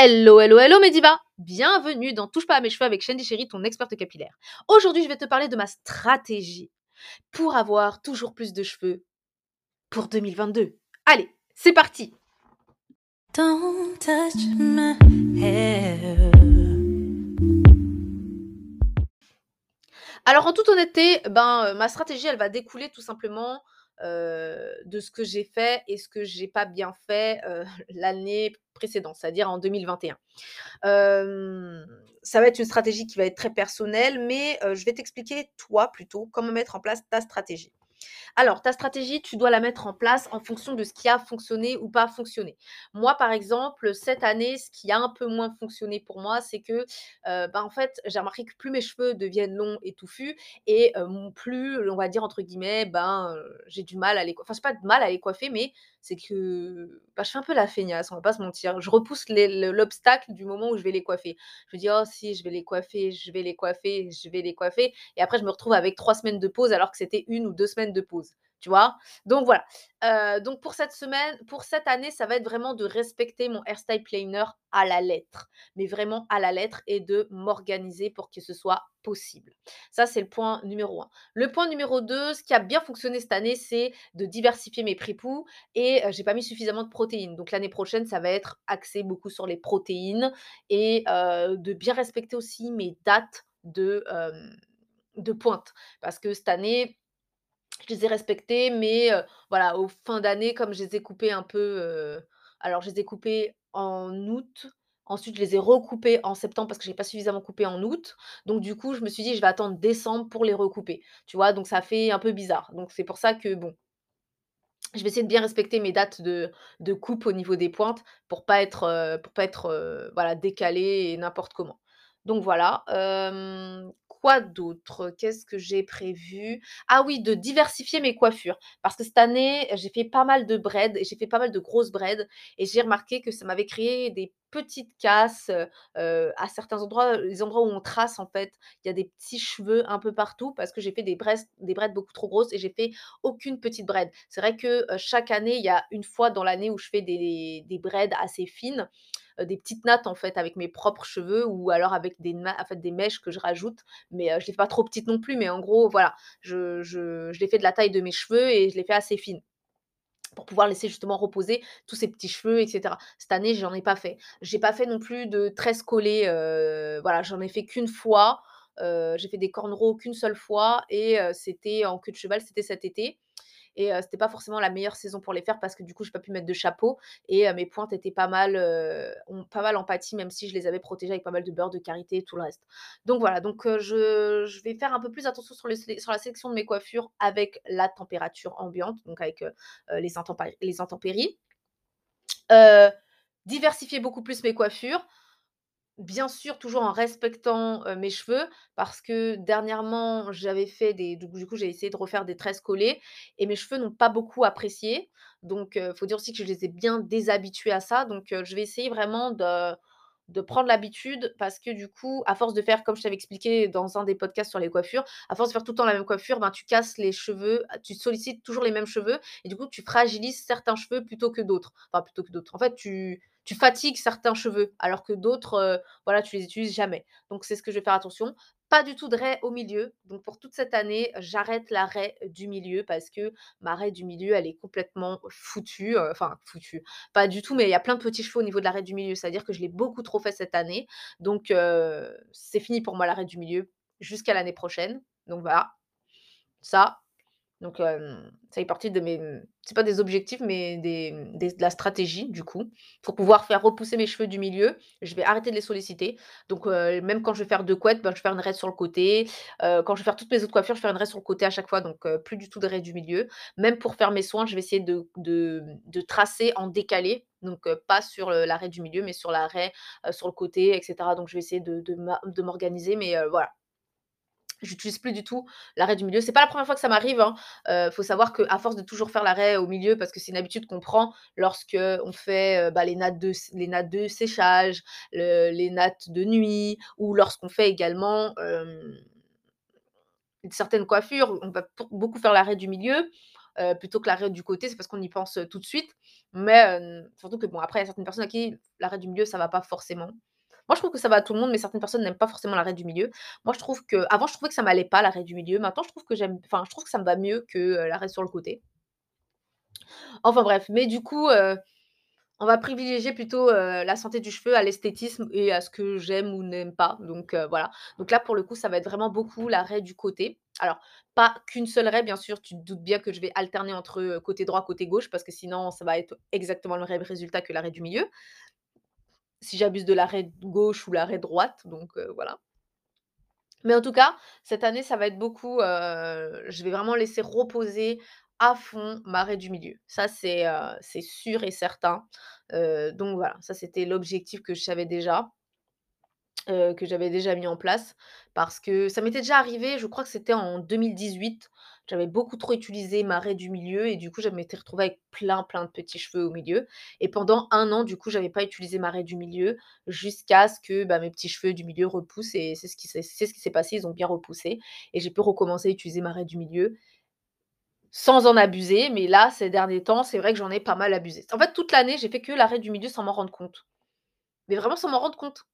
Hello, hello, hello Mediva Bienvenue dans Touche pas à mes cheveux avec Shandy Chéri, ton experte capillaire. Aujourd'hui, je vais te parler de ma stratégie pour avoir toujours plus de cheveux pour 2022. Allez, c'est parti Don't touch my hair. Alors en toute honnêteté, ben, euh, ma stratégie, elle va découler tout simplement de ce que j'ai fait et ce que j'ai pas bien fait l'année précédente, c'est-à-dire en 2021. ça va être une stratégie qui va être très personnelle, mais je vais t'expliquer toi plutôt comment mettre en place ta stratégie. Alors, ta stratégie, tu dois la mettre en place en fonction de ce qui a fonctionné ou pas fonctionné. Moi, par exemple, cette année, ce qui a un peu moins fonctionné pour moi, c'est que, euh, bah, en fait, j'ai remarqué que plus mes cheveux deviennent longs et touffus, et euh, plus, on va dire, entre guillemets, ben, j'ai du mal à les coiffer. Enfin, c'est pas de mal à les coiffer, mais c'est que bah, je fais un peu la feignasse, on va pas se mentir. Je repousse l'obstacle du moment où je vais les coiffer. Je me dis, oh si, je vais les coiffer, je vais les coiffer, je vais les coiffer. Et après, je me retrouve avec trois semaines de pause alors que c'était une ou deux semaines de pause tu vois? Donc voilà. Euh, donc pour cette semaine, pour cette année, ça va être vraiment de respecter mon hairstyle planner à la lettre, mais vraiment à la lettre et de m'organiser pour que ce soit possible. Ça, c'est le point numéro un. Le point numéro deux, ce qui a bien fonctionné cette année, c'est de diversifier mes prépoux et euh, j'ai pas mis suffisamment de protéines. Donc l'année prochaine, ça va être axé beaucoup sur les protéines et euh, de bien respecter aussi mes dates de, de pointe. Parce que cette année, je les ai respectés, mais voilà, au fin d'année, comme je les ai coupés un peu, alors je les ai coupés en août, ensuite je les ai recoupés en septembre parce que j'ai pas suffisamment coupé en août. Donc du coup, je me suis dit: «Je vais attendre décembre pour les recouper», tu vois? Donc ça fait un peu bizarre. Donc c'est pour ça que bon je vais essayer de bien respecter mes dates de de coupe au niveau des pointes pour pas être, pour pas être, voilà, décalée et n'importe comment. Donc voilà, quoi d'autre? Qu'est-ce que j'ai prévu? Ah oui, de diversifier mes coiffures. Parce que cette année, j'ai fait pas mal de braids et j'ai fait pas mal de grosses braids et j'ai remarqué que ça m'avait créé des petites casses, à certains endroits, les endroits où on trace en fait, il y a des petits cheveux un peu partout parce que j'ai fait des braids des braids beaucoup trop grosses et j'ai fait aucune petite braid. C'est vrai que, chaque année, il y a une fois dans l'année où je fais des des braids assez fines des petites nattes en fait avec mes propres cheveux ou alors avec des, en des mèches que je rajoute. Mais je les fais pas trop petites non plus. Mais en gros, voilà, je, je, je les fais de la taille de mes cheveux et je les fais assez fines pour pouvoir laisser justement reposer tous ces petits cheveux, etc. Cette année, j'en ai pas fait. J'ai pas fait non plus de tresses collées. voilà, j'en ai fait qu'une fois. j'ai fait des cornrows qu'une seule fois et c'était en queue de cheval, c'était cet été et c'était pas forcément la meilleure saison pour les faire parce que du coup j'ai pas pu mettre de chapeau et mes pointes étaient pas mal ont pas mal empathie même si je les avais protégées avec pas mal de beurre de karité et tout le reste. Donc voilà, donc je, vais faire un peu plus attention sur, la sélection de mes coiffures avec la température ambiante, donc avec les intempéries. diversifier beaucoup plus mes coiffures. Bien sûr, toujours en respectant, mes cheveux parce que dernièrement, j'avais fait des du coup, j'ai essayé de refaire des tresses collées et mes cheveux n'ont pas beaucoup apprécié. Donc, il faut dire aussi que je les ai bien déshabitués à ça. Donc, je vais essayer vraiment de de prendre l'habitude parce que du coup, à force de faire, comme je t'avais expliqué dans un des podcasts sur les coiffures, à force de faire tout le temps la même coiffure, ben, tu casses les cheveux, tu sollicites toujours les mêmes cheveux et du coup, tu fragilises certains cheveux plutôt que d'autres. Enfin, plutôt que d'autres. En fait, tu tu fatigues certains cheveux, alors que d'autres, euh, voilà, tu les utilises jamais. Donc c'est ce que je vais faire attention. Pas du tout de raie au milieu. Donc pour toute cette année, j'arrête la raie du milieu parce que ma raie du milieu, elle est complètement foutue. Enfin, foutue. Pas du tout, mais il y a plein de petits cheveux au niveau de la raie du milieu. C'est-à-dire que je l'ai beaucoup trop fait cette année. Donc c'est fini pour moi la raie du milieu jusqu'à l'année prochaine. Donc voilà. Ça, donc, ça fait partie de mes c'est pas des objectifs, mais des, de la stratégie, du coup. Pour pouvoir faire repousser mes cheveux du milieu, je vais arrêter de les solliciter. Donc, même quand je vais faire deux couettes, ben, je vais faire une raie sur le côté. quand je vais faire toutes mes autres coiffures, je vais faire une raie sur le côté à chaque fois, donc plus du tout de raie du milieu. Même pour faire mes soins, je vais essayer de de tracer en décalé, donc pas sur, la raie du milieu, mais sur la raie, sur le côté etc. Donc je vais essayer de de m'organiser, mais voilà. J'utilise plus du tout l'arrêt du milieu. C'est pas la première fois que ça m'arrive. Il hein. faut savoir qu'à force de toujours faire l'arrêt au milieu, parce que c'est une habitude qu'on prend lorsque on fait bah, les, nattes de, séchage, les nattes de nuit, ou lorsqu'on fait également certaines coiffures, on va beaucoup faire l'arrêt du milieu. heu, plutôt que l'arrêt du côté, c'est parce qu'on y pense, heu, tout de suite. Mais, surtout que bon, après il y a certaines personnes à qui l'arrêt du milieu, ça va pas forcément. Moi, je trouve que ça va à tout le monde, mais certaines personnes n'aiment pas forcément l'arrêt du milieu. Moi, je trouve que avant, je trouvais que ça m'allait pas l'arrêt du milieu. Maintenant, je trouve que ça me va mieux que, heu, l'arrêt sur le côté. Enfin bref, mais du coup, heu, on va privilégier plutôt, heu, la santé du cheveu à l'esthétisme et à ce que j'aime ou n'aime pas, donc voilà. Donc là, pour le coup, ça va être vraiment beaucoup la raie du côté. Alors, pas qu'une seule raie, bien sûr, tu te doutes bien que je vais alterner entre, côté droit, côté gauche, parce que sinon ça va être exactement le même résultat que la raie du milieu. Si j'abuse de la raie gauche ou la raie droite, donc heu, voilà. Mais en tout cas, cette année, ça va être beaucoup, heu, je vais vraiment laisser reposer à fond ma raie du milieu. Ça, c'est, c'est sûr et certain. Donc voilà, ça c'était l'objectif que je savais déjà, que j'avais déjà mis en place parce que ça m'était déjà arrivé, je crois que c'était en 2018. J'avais beaucoup trop utilisé ma raie du milieu et du coup, je m'étais retrouvée avec plein, plein de petits cheveux au milieu et pendant un an, du coup, j'avais pas utilisé ma raie du milieu jusqu'à ce que, bah, mes petits cheveux du milieu repoussent et c'est ce qui s'est passé, ils ont bien repoussé et j'ai pu recommencer à utiliser ma raie du milieu sans en abuser, mais là, ces derniers temps, c'est vrai que j'en ai pas mal abusé. En fait, toute l'année, j'ai fait que la raie du milieu sans m'en rendre compte, mais vraiment sans m'en rendre compte.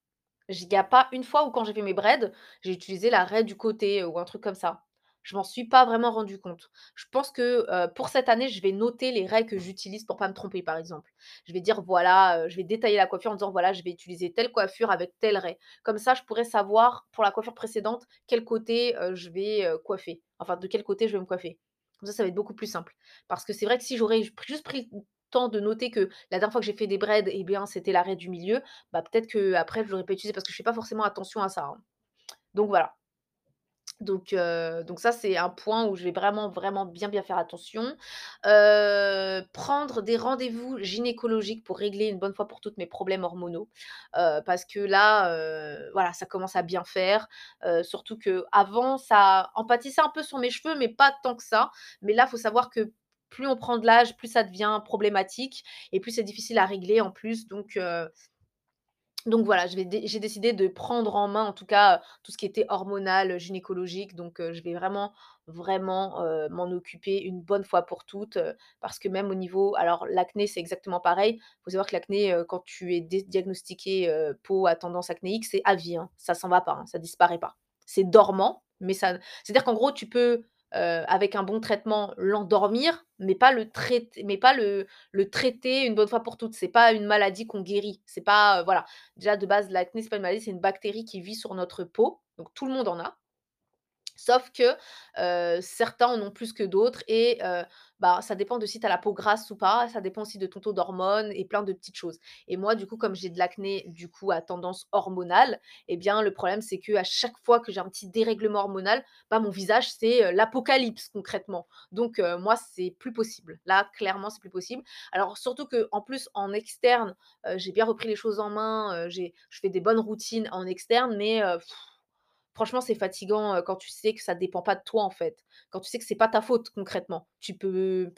Il y a pas une fois où quand j'ai fait mes braids, j'ai utilisé la raie du côté, ou un truc comme ça. Je m'en suis pas vraiment rendu compte. Je pense que, pour cette année, je vais noter les raies que j'utilise pour pas me tromper, par exemple. Je vais dire voilà, je vais détailler la coiffure en disant: «Voilà, je vais utiliser telle coiffure avec telle raie». Comme ça, je pourrais savoir pour la coiffure précédente quel côté, je vais, coiffer. Enfin, de quel côté je vais me coiffer. Comme ça, ça va être beaucoup plus simple. Parce que c'est vrai que si j'aurais juste pris le temps de noter que la dernière fois que j'ai fait des braids et bien, c'était la raie du milieu, bah, peut-être qu'après je l'aurais pas utilisé parce que je fais pas forcément attention à ça, hein. Donc voilà. Donc heu, donc ça, c'est un point où je vais vraiment, vraiment bien, bien faire attention. Heu, prendre des rendez-vous gynécologiques pour régler une bonne fois pour toutes mes problèmes hormonaux. Heu, parce que là, voilà, ça commence à bien faire. Surtout qu'avant, ça empâtissait un peu sur mes cheveux, mais pas tant que ça. Mais là, il faut savoir que plus on prend de l'âge, plus ça devient problématique et plus c'est difficile à régler en plus. Donc donc voilà, j'ai décidé de prendre en main, en tout cas, tout ce qui était hormonal, gynécologique. Donc je vais vraiment, vraiment, m'en occuper une bonne fois pour toutes, parce que même au niveau alors l'acné, c'est exactement pareil. Il Faut savoir que l'acné, quand tu es heu, peau à tendance acnéique, c'est à vie, hein. Ça s'en va pas, hein, ça disparaît pas. C'est dormant, mais ça c'est-à-dire qu'en gros, tu peux, heu, avec un bon traitement, l'endormir, mais pas le traiter mais pas le traiter une bonne fois pour toutes. C'est pas une maladie qu'on guérit. C'est pas, heu, voilà. Déjà de base, l'acné, c'est pas une maladie, c'est une bactérie qui vit sur notre peau, donc tout le monde en a. Sauf que, certains en ont plus que d'autres et bah, ça dépend de si tu as la peau grasse ou pas, ça dépend aussi de ton taux d'hormones et plein de petites choses. Et moi, du coup, comme j'ai de l'acné, du coup, à tendance hormonale et bien, le problème, c'est qu'à chaque fois que j'ai un petit dérèglement hormonal, bah, mon visage, c'est, l'apocalypse concrètement. Donc moi, c'est plus possible. Là, clairement, c'est plus possible. Alors surtout qu'en plus, en externe, j'ai bien repris les choses en main, je fais des bonnes routines en externe, mais Franchement, c'est fatigant, quand tu sais que ça dépend pas de toi, en fait. Quand tu sais que c'est pas ta faute concrètement. Tu peux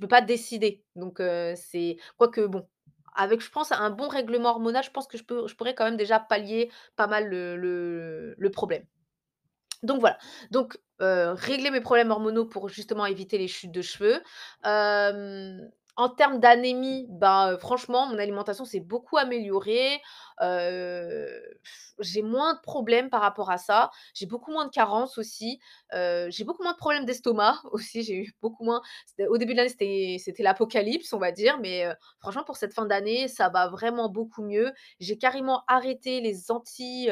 peux pas décider. Donc heu, c'est quoique bon, avec je pense un bon règlement hormonal, je pense que je peux pourrais quand même déjà pallier pas mal le problème. Donc voilà, donc régler mes problèmes hormonaux pour justement éviter les chutes de cheveux. En termes d'anémie, ben, franchement, mon alimentation s'est beaucoup améliorée. J'ai moins de problèmes par rapport à ça. J'ai beaucoup moins de carences aussi. J'ai beaucoup moins de problèmes d'estomac aussi, j'ai eu beaucoup moins au début de l'année, c'était l'apocalypse, on va dire, mais franchement pour cette fin d'année, ça va vraiment beaucoup mieux. J'ai carrément arrêté les anti,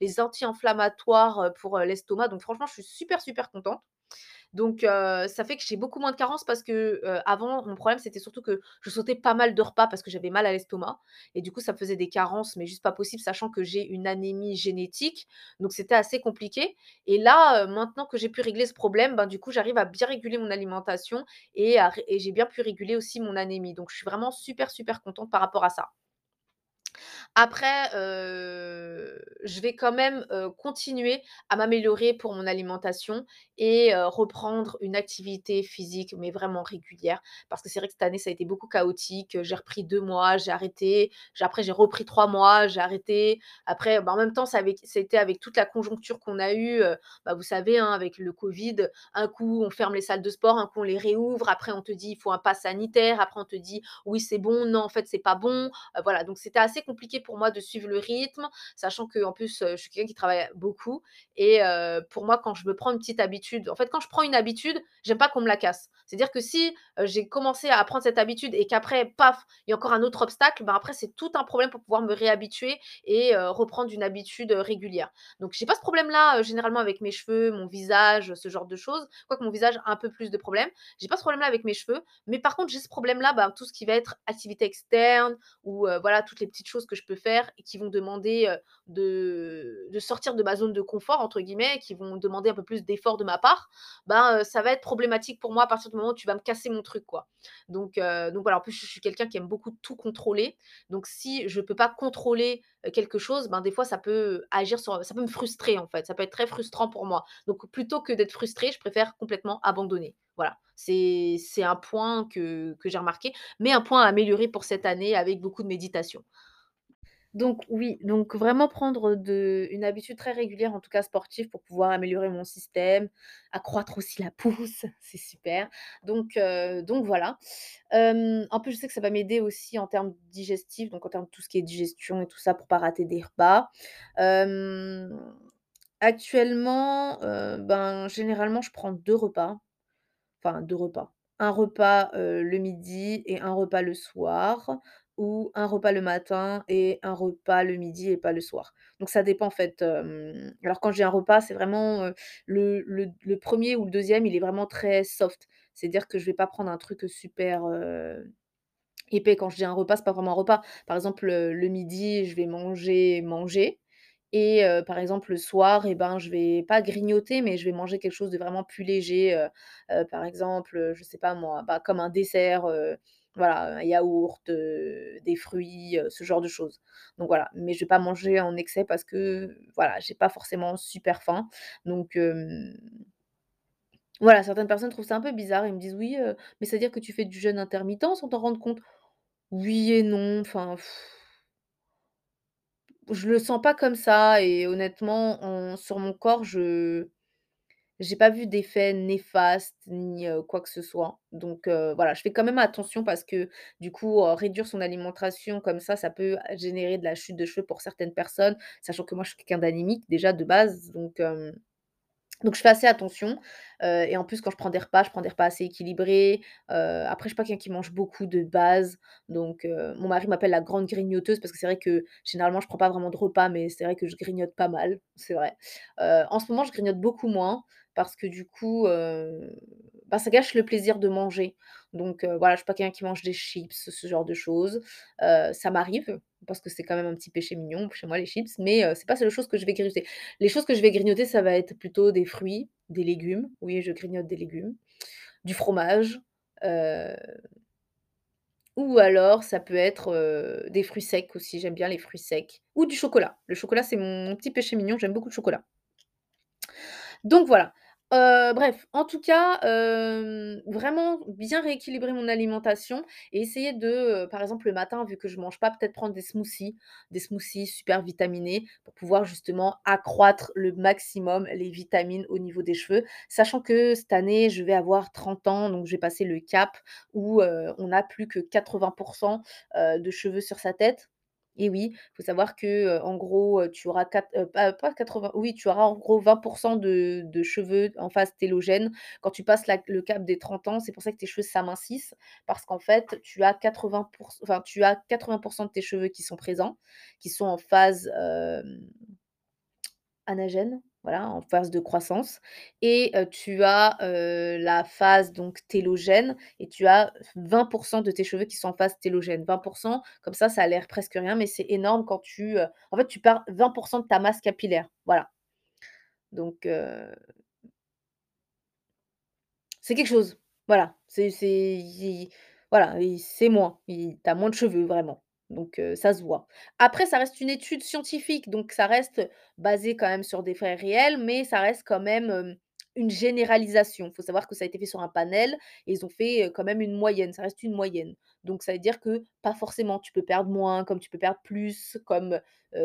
les anti-inflammatoires, pour, l'estomac. Donc franchement, je suis super, super contente. Donc ça fait que j'ai beaucoup moins de carences parce que, avant, mon problème, c'était surtout que je sautais pas mal de repas parce que j'avais mal à l'estomac et du coup, ça me faisait des carences, mais juste pas possible, sachant que j'ai une anémie génétique. Donc c'était assez compliqué et là, maintenant que j'ai pu régler ce problème, ben, du coup, j'arrive à bien réguler mon alimentation et j'ai bien pu réguler aussi mon anémie. Donc je suis vraiment super, super contente par rapport à ça. Après, je vais quand même, continuer à m'améliorer pour mon alimentation et reprendre une activité physique, mais vraiment régulière. Parce que c'est vrai que cette année, ça a été beaucoup chaotique, j'ai repris 2 mois, j'ai arrêté, après j'ai repris 3 mois, j'ai arrêté. Après, bah, en même temps, ça c'était avec toute la conjoncture qu'on a eue, bah, vous savez, hein, avec le covid, un coup on ferme les salles de sport, un coup on les réouvre, après on te dit: «Il faut un pass sanitaire», après on te dit: «Oui, c'est bon, non, en fait, c'est pas bon». Voilà, donc c'était assez compliqué pour moi de suivre le rythme, sachant qu'en plus, heu, je suis quelqu'un qui travaille beaucoup et pour moi, quand je me prends une petite habitude en fait, quand je prends une habitude, j'aime pas qu'on me la casse. C'est-à-dire que si, j'ai commencé à prendre cette habitude et qu'après, paf, il y a encore un autre obstacle, ben, après c'est tout un problème pour pouvoir me réhabituer et reprendre une habitude, régulière. Donc j'ai pas ce problème-là, généralement avec mes cheveux, mon visage, ce genre de choses. Quoique mon visage a un peu plus de problèmes. J'ai pas ce problème-là avec mes cheveux, mais par contre, j'ai ce problème-là, bah, tout ce qui va être activité externe ou voilà, toutes les petites choses que je peux faire et qui vont demander, heu, de sortir de ma «zone de confort» entre guillemets, qui vont demander un peu plus d'effort de ma part, ben, heu, ça va être problématique pour moi à partir du moment où tu vas me casser mon truc, quoi. Donc heu, donc voilà, en plus je suis quelqu'un qui aime beaucoup tout contrôler, donc si je peux pas contrôler, quelque chose, ben, des fois ça peut agir sur ça peut me frustrer, en fait, ça peut être très frustrant pour moi. Donc plutôt que d'être frustrée, je préfère complètement abandonner. Voilà, c'est c'est un point que que j'ai remarqué, mais un point à améliorer pour cette année avec beaucoup de méditation. Donc oui, donc vraiment prendre de une habitude très régulière, en tout cas sportive, pour pouvoir améliorer mon système, accroître aussi la pousse, c'est super. Donc heu, donc voilà. En plus, je sais que ça va m'aider aussi en termes digestifs, donc en termes de tout ce qui est digestion et tout ça pour pas rater des repas. Actuellement, heu, ben, généralement, je prends 2 repas, enfin 2 repas. Un repas, le midi et un repas le soir ou un repas le matin et un repas le midi et pas le soir. Donc ça dépend en fait, alors quand j'ai un repas, c'est vraiment, le le 1 ou le deuxième, il est vraiment très soft. C'est-à-dire que je vais pas prendre un truc, super, épais. Quand je dis un repas, c'est pas vraiment un repas. Par exemple, le midi, je vais manger, manger et par exemple, le soir et ben, je vais pas grignoter, mais je vais manger quelque chose de vraiment plus léger, par exemple, heu, je sais pas moi, bah, comme un dessert, voilà, un yaourt, des fruits, ce genre de choses. Donc voilà, mais je vais pas manger en excès parce que, voilà, j'ai pas forcément super faim. Donc voilà, certaines personnes trouvent ça un peu bizarre. Ils me disent: «Oui, mais ça veut dire que tu fais du jeûne intermittent sans t'en rendre compte?» oui et non, enfin je le sens pas comme ça et honnêtement, en sur mon corps, je j'ai pas vu d'effet néfaste ni, quoi que ce soit. Donc voilà, je fais quand même attention parce que du coup, réduire son alimentation comme ça, ça peut générer de la chute de cheveux pour certaines personnes, sachant que moi je suis quelqu'un d'anémique déjà de base, donc donc je fais assez attention, et en plus quand je prends des repas, je prends des repas assez équilibrés. Après je suis pas quelqu'un qui mange beaucoup de base, donc mon mari m'appelle la grande grignoteuse parce que c'est vrai que généralement je prends pas vraiment de repas, mais c'est vrai que je grignote pas mal, c'est vrai. En ce moment, je grignote beaucoup moins parce que du coup, heu, bah, ça gâche le plaisir de manger. Donc heu, voilà, je suis pas quelqu'un qui mange des chips, ce genre de choses. Heu, ça m'arrive parce que c'est quand même un petit péché mignon chez moi les chips, mais heu, c'est pas la chose que je vais grignoter. Les choses que je vais grignoter, ça va être plutôt des fruits, des légumes. Oui, je grignote des légumes, du fromage, ou alors ça peut être, des fruits secs aussi, j'aime bien les fruits secs ou du chocolat. Le chocolat, c'est mon petit péché mignon, j'aime beaucoup le chocolat. Donc voilà. Bref, en tout cas, vraiment bien rééquilibrer mon alimentation et essayer de, par exemple, le matin, vu que je mange pas, peut-être prendre des smoothies, des smoothies super vitaminés pour pouvoir justement accroître le maximum les vitamines au niveau des cheveux. Sachant que cette année, je vais avoir 30 ans, donc je vais passer le cap où, on n'a plus que 80 heu, de cheveux sur sa tête. Et oui, il faut savoir que, en gros, tu auras pas pas 80 oui, tu auras en gros 20 de de cheveux en phase télogène quand tu passes le cap des 30 ans. C'est pour ça que tes cheveux s'amincissent parce qu'en fait, tu as 80 enfin, tu as 80 de tes cheveux qui sont présents, qui sont en phase, Anagène, voilà, en phase de croissance et tu as, la phase donc télogène et tu as 20% de tes cheveux qui sont en phase télogène. 20% comme ça, ça a l'air presque rien, mais c'est énorme quand tu, en fait, tu perds 20% de ta masse capillaire, voilà. Donc c'est quelque chose, voilà, c'est voilà c'est moins, tu as moins de cheveux vraiment. Donc ça se voit. Après ça reste une étude scientifique, donc ça reste basé quand même sur des faits réels, mais ça reste quand même, une généralisation. Il Faut savoir que ça a été fait sur un panel et ils ont fait, quand même une moyenne, ça reste une moyenne. Donc ça veut dire que pas forcément tu peux perdre moins, comme tu peux perdre plus, comme,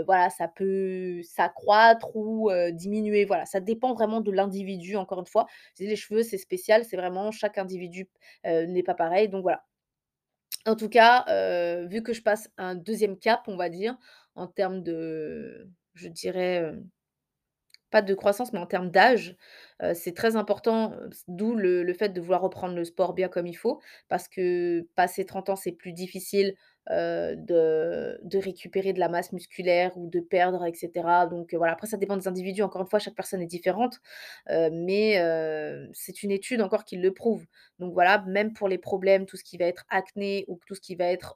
voilà, ça peut s'accroître ou, diminuer, voilà. Ça dépend vraiment de l'individu encore une fois. Les cheveux, c'est spécial, c'est vraiment chaque individu, n'est pas pareil, donc voilà. En tout cas, heu, vu que je passe un deuxième cap, on va dire, en termes de je dirais, heu, pas de croissance, mais en termes d'âge, heu, c'est très important, d'où le fait de vouloir reprendre le sport bien comme il faut. Parce que passé 30 ans, c'est plus difficile, de de récupérer de la masse musculaire ou de perdre et cetera. Donc, voilà, après ça dépend des individus, encore une fois, chaque personne est différente, mais, c'est une étude encore qui le prouve. Donc voilà, même pour les problèmes, tout ce qui va être acné ou tout ce qui va être,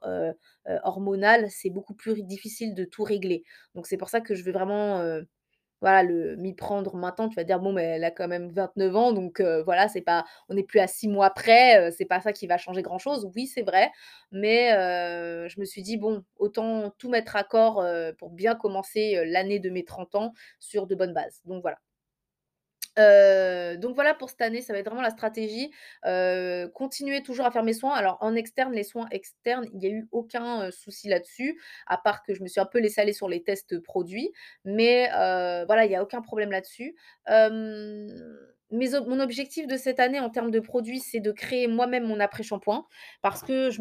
hormonal, c'est beaucoup plus difficile de tout régler. Donc c'est pour ça que je veux vraiment, voilà, le m'y prendre maintenant, tu vas dire: «Bon, mais elle a quand même 29 ans, donc voilà, c'est pas on n'est plus à 6 mois près, c'est pas ça qui va changer grand-chose». Oui, c'est vrai, mais je me suis dit: «Bon, autant tout mettre à corps, pour bien commencer, l'année de mes 30 ans sur de bonnes bases». Donc voilà. Heu, donc voilà pour cette année, ça va être vraiment la stratégie, heu, continuer toujours à faire mes soins. Alors en externe, les soins externes, il y a eu aucun, heu, souci là-dessus, à part que je me suis un peu laissée aller sur les tests, produits, mais heu, voilà, il y a aucun problème là-dessus. Mon objectif de cette année en termes de produits, c'est de créer moi-même mon après-shampoing parce que je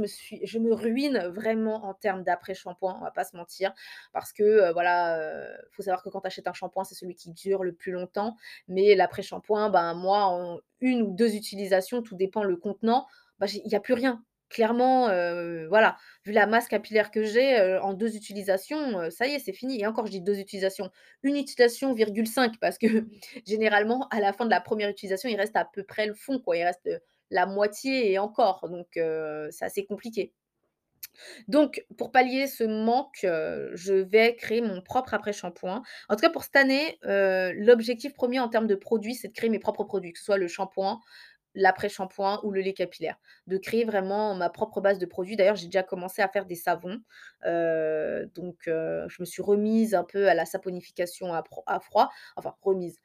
me ruine vraiment en termes d'après-shampoing, on va pas se mentir. Parce que, heu, voilà, heu, faut savoir que quand tu achètes un shampoing, c'est celui qui dure le plus longtemps mais l'après-shampoing, ben, moi, en une ou 2 utilisations, tout dépend le contenant, j'ai il y a plus rien. Clairement, heu, voilà, vu la masse capillaire que j'ai, heu, en 2 utilisations, heu, ça y est, c'est fini. Et encore je dis 2 utilisations, 1 utilisation virgule 5 parce que généralement à la fin de la première utilisation, il reste à peu près le fond quoi, il reste, heu, la moitié et encore. Donc heu, c'est assez compliqué. Donc, pour pallier ce manque, heu, je vais créer mon propre après-shampoing. En tout cas, pour cette année, heu, l'objectif premier en termes de produits, c'est de créer mes propres produits, que ce soit le shampoing, l'après-shampoing ou le lait capillaire. De créer vraiment ma propre base de produits. D'ailleurs, j'ai déjà commencé à faire des savons, heu, donc heu, je me suis remise un peu à la saponification à froid, enfin remise.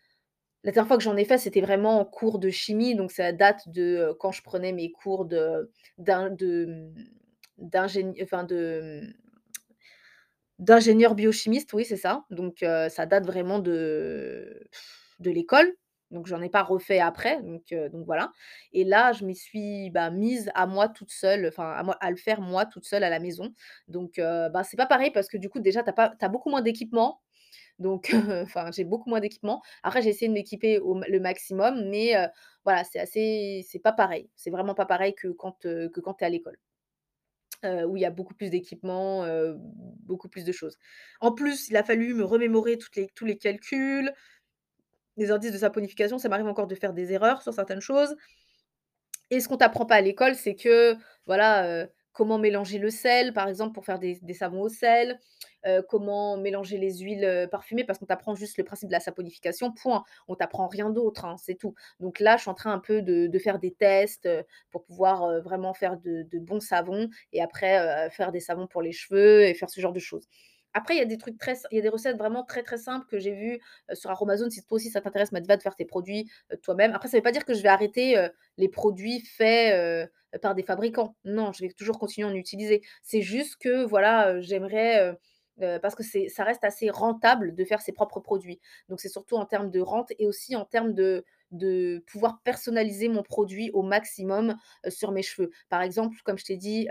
La dernière fois que j'en ai fait, c'était vraiment en cours de chimie, donc ça date de, heu, quand je prenais mes cours de d'ingénieur biochimiste, oui, c'est ça. Donc ça date vraiment de de l'école, donc j'en ai pas refait après, donc voilà. Et là, je m'y suis, bah, mise à moi toute seule, enfin à à le faire moi toute seule à la maison. Donc heu, bah, c'est pas pareil parce que du coup déjà tu as pas tu as beaucoup moins d'équipement, donc enfin, j'ai beaucoup moins d'équipement. Après, j'ai essayé de m'équiper le maximum, mais voilà, c'est assez c'est pas pareil. C'est vraiment pas pareil que quand, tu es à l'école, où il y a beaucoup plus d'équipement, heu, beaucoup plus de choses. En plus, il a fallu me remémorer tous les calculs, les indices de saponification. Ça m'arrive encore de faire des erreurs sur certaines choses. Et ce qu'on t'apprend pas à l'école, c'est que, voilà, heu, comment mélanger le sel, par exemple, pour faire des des savons au sel, heu, comment mélanger les huiles, heu, parfumées, parce qu'on t'apprend juste le principe de la saponification, point. On t'apprend rien d'autre, hein, c'est tout. Donc là, je suis en train un peu de faire des tests, pour pouvoir, vraiment faire de bons savons et après, faire des savons pour les cheveux et faire ce genre de choses. Après, il y a des trucs très il y a des recettes vraiment très, très simples que j'ai vues, sur Aromazone. Si toi aussi ça t'intéresse, mais va te faire tes produits, toi-même. Après, ça veut pas dire que je vais arrêter, les produits faits, par des fabricants. Non, je vais toujours continuer à en utiliser. C'est juste que voilà, j'aimerais, parce que ça reste assez rentable de faire ses propres produits. Donc c'est surtout en termes de rente et aussi en termes de de pouvoir personnaliser mon produit au maximum, sur mes cheveux. Par exemple, comme je t'ai dit,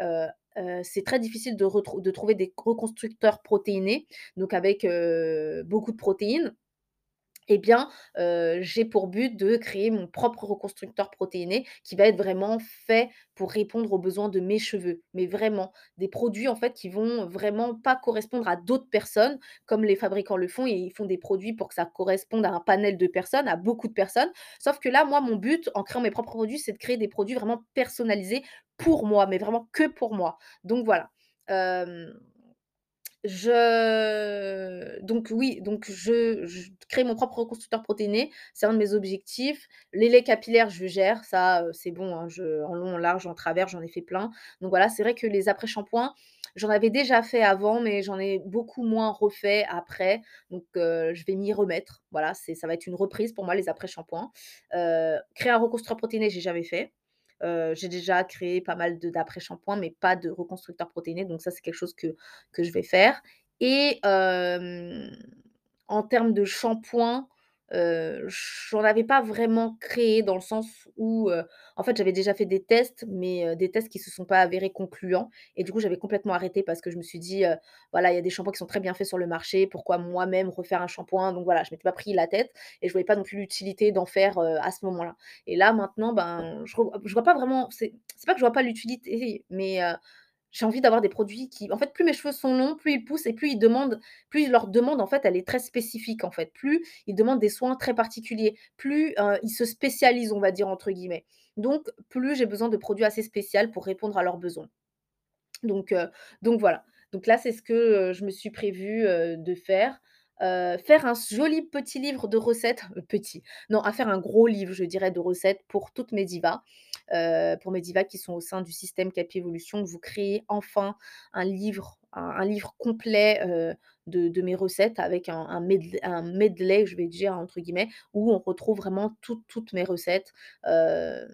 c'est très difficile de de trouver des reconstructeurs protéinés, donc avec, beaucoup de protéines. Eh bien, j'ai pour but de créer mon propre reconstructeur protéiné qui va être vraiment fait pour répondre aux besoins de mes cheveux. Mais vraiment, des produits en fait qui vont vraiment pas correspondre à d'autres personnes comme les fabricants le font et ils font des produits pour que ça corresponde à un panel de personnes, à beaucoup de personnes. Sauf que là, moi, mon but en créant mes propres produits, c'est de créer des produits vraiment personnalisés pour moi, mais vraiment que pour moi. Donc voilà. Je donc oui, donc je crée mon propre reconstructeur protéiné, c'est un de mes objectifs. Les laits capillaires, je gère, ça, heu, c'est bon, hein, je en long, en large, en travers, j'en ai fait plein. Donc voilà, c'est vrai que les après-shampoings, J'en avais déjà fait avant, mais j'en ai beaucoup moins refait après, donc heu, je vais m'y remettre. Voilà, c'est ça va être une reprise pour moi, les après-shampoings. Heu, créer un reconstructeur protéiné, j'ai jamais fait. J'ai déjà créé pas mal d'après-shampoings, mais pas de reconstructeur protéiné, donc ça, c'est quelque chose que je vais faire. Et en termes de shampoing, j'en avais pas vraiment créé dans le sens où, en fait, j'avais déjà fait des tests, mais des tests qui se sont pas avérés concluants et du coup, j'avais complètement arrêté parce que je me suis dit, «Voilà, il y a des shampoings qui sont très bien faits sur le marché, pourquoi moi-même refaire un shampoing?» donc voilà, je m'étais pas pris la tête et je voyais pas non plus l'utilité d'en faire, à ce moment-là et là, maintenant, ben, je vois pas vraiment c'est c'est pas que je vois pas l'utilité, mais j'ai envie d'avoir des produits qui en fait, plus mes cheveux sont longs, plus ils poussent et plus ils demandent plus leur demande, en fait, elle est très spécifique, en fait. Plus ils demandent des soins très particuliers, plus, ils se «spécialisent», on va dire, entre guillemets. Donc plus j'ai besoin de produits assez spécial pour répondre à leurs besoins. Donc donc voilà. Donc là, c'est ce que, je me suis prévu, de faire. Faire un joli petit livre de recettes, petit, non, à faire un gros livre, je dirais, de recettes pour toutes mes divas, heu, pour mes divas qui sont au sein du système Capi Evolution. Vous créez enfin un livre complet, heu, de mes recettes avec un un medl un «medley», je vais dire, entre guillemets, où on retrouve vraiment toutes, mes recettes, hem,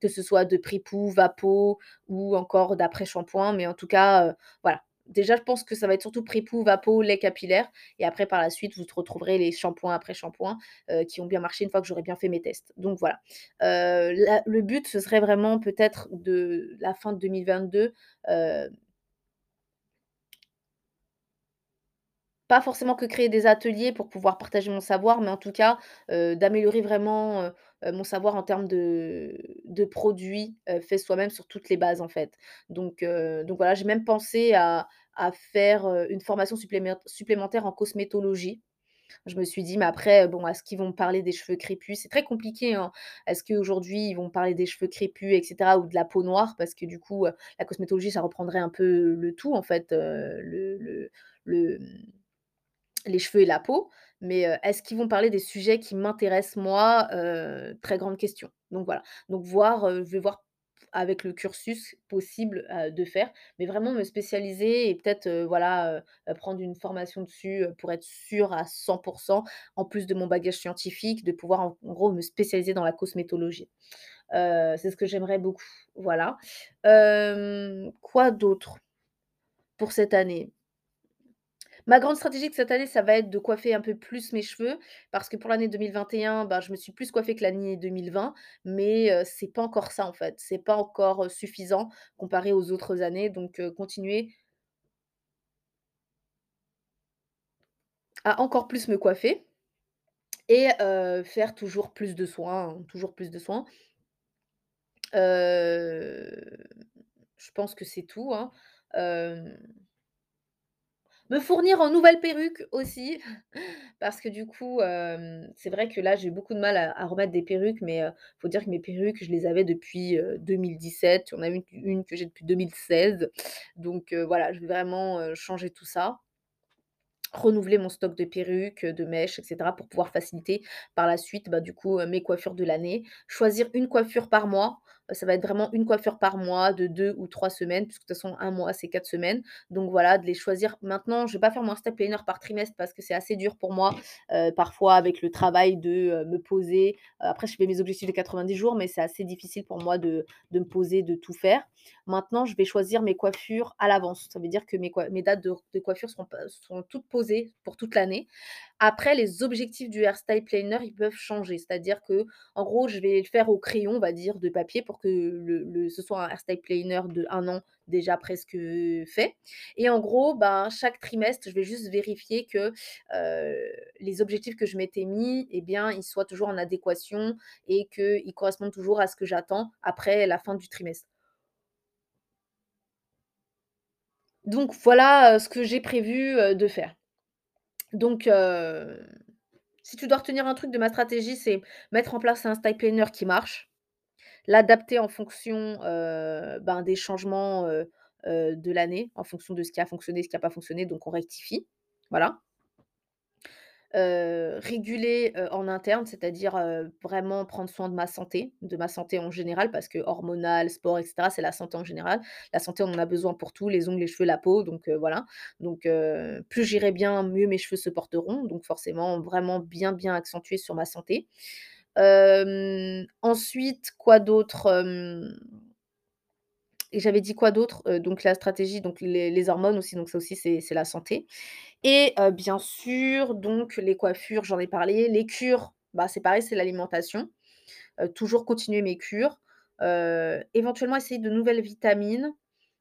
que ce soit de Pripou, Vapo ou encore d'après-shampoing, mais en tout cas, voilà. Déjà, je pense que ça va être surtout Pripou, Vapo, lait capillaire et après par la suite, vous retrouverez les shampoings après-shampoing, heu, qui ont bien marché une fois que j'aurai bien fait mes tests. Donc voilà. La le but, ce serait vraiment peut-être de la fin de 2022, heu pas forcément que créer des ateliers pour pouvoir partager mon savoir, mais en tout cas, d'améliorer vraiment, heu, mon savoir en termes de de produits, heu, faits soi-même sur toutes les bases, en fait. Donc heu, donc voilà, j'ai même pensé à à faire, une formation supplément supplémentaire en cosmétologie. Je me suis dit: «Mais après, bon, est-ce qu'ils vont me parler des cheveux crépus?» c'est très compliqué, hein. Est-ce qu'aujourd'hui, ils vont parler des cheveux crépus et cetera ou de la peau noire? Parce que du coup, la cosmétologie, ça reprendrait un peu le tout, en fait, le le le, les cheveux et la peau. Mais est-ce qu'ils vont parler des sujets qui m'intéressent moi? Très grande question. Donc voilà. Donc voir, je vais voir avec le cursus possible, de faire, mais vraiment me spécialiser et peut-être, voilà, prendre une formation dessus, pour être sûre à 100% en plus de mon bagage scientifique, de pouvoir en en gros me spécialiser dans la cosmétologie. C'est ce que j'aimerais beaucoup, voilà. Quoi d'autre pour cette année? Ma grande stratégie de cette année, ça va être de coiffer un peu plus mes cheveux parce que pour l'année 2021, bah, je me suis plus coiffée que l'année 2020, mais heu, c'est pas encore ça, en fait. C'est pas encore, suffisant comparé aux autres années, donc continuer à encore plus me coiffer et faire toujours plus de soins, toujours plus de soins. Je pense que c'est tout, hein. Me fournir en nouvelles perruques aussi, parce que du coup, c'est vrai que là, j'ai beaucoup de mal à remettre des perruques, mais faut dire que mes perruques, je les avais depuis, heu, 2017. Il y en a une une que j'ai depuis 2016. Donc voilà, je vais vraiment, changer tout ça. Renouveler mon stock de perruques, de mèches et cetera pour pouvoir faciliter par la suite, bah, du coup, mes coiffures de l'année. Choisir une coiffure par mois, ça va être vraiment une coiffure par mois de 2 ou 3 semaines puisque de toute façon un mois, c'est 4 semaines. Donc voilà, de les choisir maintenant, je vais pas faire mon step liner par trimestre parce que c'est assez dur pour moi, heu, parfois avec le travail de, heu, me poser. Heu, après je fais mes objectifs de 90 jours, mais c'est assez difficile pour moi de de me poser, de tout faire. Maintenant, je vais choisir mes coiffures à l'avance. Ça veut dire que mes dates de coiffure seront toutes posées pour toute l'année. Après, les objectifs du hairstyle planner, ils peuvent changer. C'est-à-dire que, en gros, je vais le faire au crayon, on va dire, de papier pour que ce soit un hairstyle planner de un an déjà presque, fait et en gros, ben, chaque trimestre, je vais juste vérifier que, heu, les objectifs que je m'étais mis eh bien, ils soient toujours en adéquation et qu'ils correspondent toujours à ce que j'attends après la fin du trimestre. Donc voilà, heu, ce que j'ai prévu, heu, de faire. Donc si tu dois retenir un truc de ma stratégie, c'est mettre en place un style planner qui marche, l'adapter en fonction, ben, des changements, de l'année, en fonction de ce qui a fonctionné, ce qui a pas fonctionné, donc on rectifie, voilà. réguler, en interne, c'est-à-dire, vraiment prendre soin de ma santé, de ma santé en général parce que hormonal, sport et cetera, c'est la santé en général. La santé, on en a besoin pour tout, les ongles, les cheveux, la peau, donc voilà. Donc plus j'irai bien, mieux mes cheveux se porteront, donc forcément vraiment bien, bien accentuer sur ma santé. Ensuite, quoi d'autre? j'avais dit quoi d'autre? donc la stratégie, donc les les hormones aussi, donc ça aussi c'est c'est la santé et bien sûr, donc les coiffures, j'en ai parlé. Les cures, bah, c'est pareil, c'est l'alimentation. toujours continuer mes cures. éventuellement essayer de nouvelles vitamines.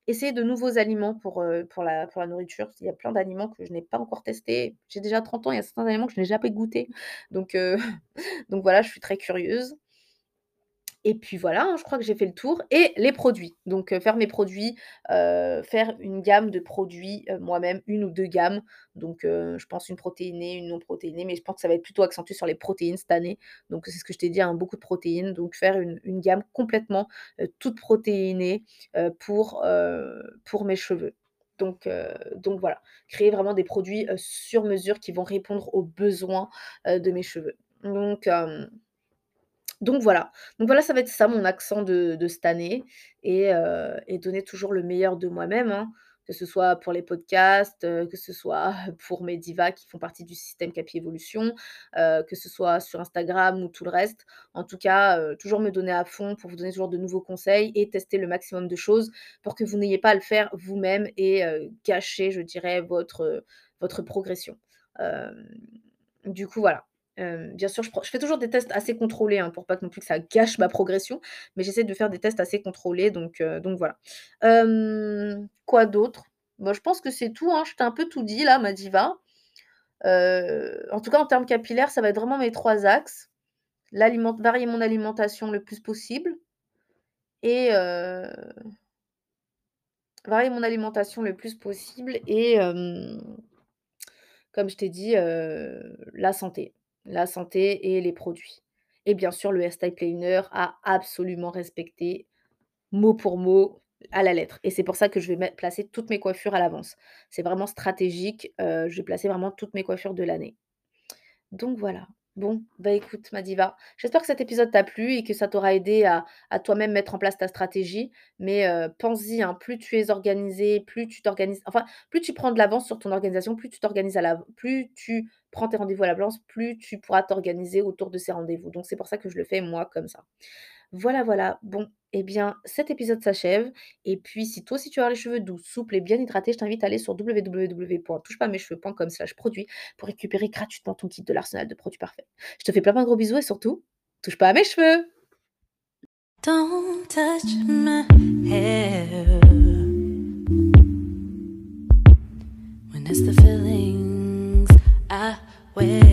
Essayer de nouveaux aliments pour, pour la pour la nourriture. Il y a plein d'aliments que je n'ai pas encore testés. J'ai déjà 30 ans, il y a certains aliments que je n'ai jamais goûtés. Donc donc voilà, je suis très curieuse. Et puis voilà, hein, je crois que j'ai fait le tour et les produits. Donc, heu, faire mes produits, heu, faire une gamme de produits, heu, moi-même, une ou 2 gammes. Donc, je pense une protéinée, une non protéinée, mais je pense que ça va être plutôt accentué sur les protéines cette année. Donc c'est ce que je t'ai dit, hein, beaucoup de protéines. Donc faire une gamme complètement, toute protéinée, pour, pour mes cheveux. Donc, donc voilà, créer vraiment des produits, sur mesure qui vont répondre aux besoins, de mes cheveux. Donc, donc voilà. Donc voilà, ça va être ça mon accent de cette année et heu et donner toujours le meilleur de moi-même, hein, que ce soit pour les podcasts, heu, que ce soit pour mes divas qui font partie du système Capi Evolution, heu, que ce soit sur Instagram ou tout le reste. En tout cas, toujours me donner à fond pour vous donner toujours de nouveaux conseils et tester le maximum de choses pour que vous n'ayez pas à le faire vous-même et gâcher, je dirais, votre, progression. Du coup, voilà. Bien sûr, je fais toujours des tests assez contrôlés, hein, pour pas que non plus que ça gâche ma progression, mais j'essaie de faire des tests assez contrôlés donc voilà. Quoi d'autre? Bah, je pense que c'est tout, hein, je t'ai un peu tout dit là, ma diva. En tout cas, en termes capillaires, ça va être vraiment mes 3 axes. Varier mon alimentation le plus possible et varier mon alimentation le plus possible et comme je t'ai dit, la santé. La santé et les produits et bien sûr, le hairstyle planner à absolument respecter mot pour mot, à la lettre et c'est pour ça que je vais placer toutes mes coiffures à l'avance. C'est vraiment stratégique, heu, je vais placer vraiment toutes mes coiffures de l'année. Donc voilà. Bon, bah, écoute ma diva, j'espère que cet épisode t'a plu et que ça t'aura aidé à toi-même mettre en place ta stratégie. Mais, heu, pense-y, hein, plus tu es organisée, plus tu t'organises enfin, plus tu prends de l'avance sur ton organisation, plus tu t'organises à l'av plus tu prends tes rendez-vous à l'avance, plus tu pourras t'organiser autour de ces rendez-vous. Donc c'est pour ça que je le fais moi comme ça. Voilà, voilà. Bon, eh bien, cet épisode s'achève. Et puis, si toi aussi tu as les cheveux doux, souples et bien hydratés, je t'invite à aller sur www.touchepasmescheveux.com slash produit pour récupérer gratuitement ton kit de l'arsenal de produits parfaits. Je te fais plein plein de gros bisous et surtout, touche pas à mes cheveux Don't touch my hair When the I wear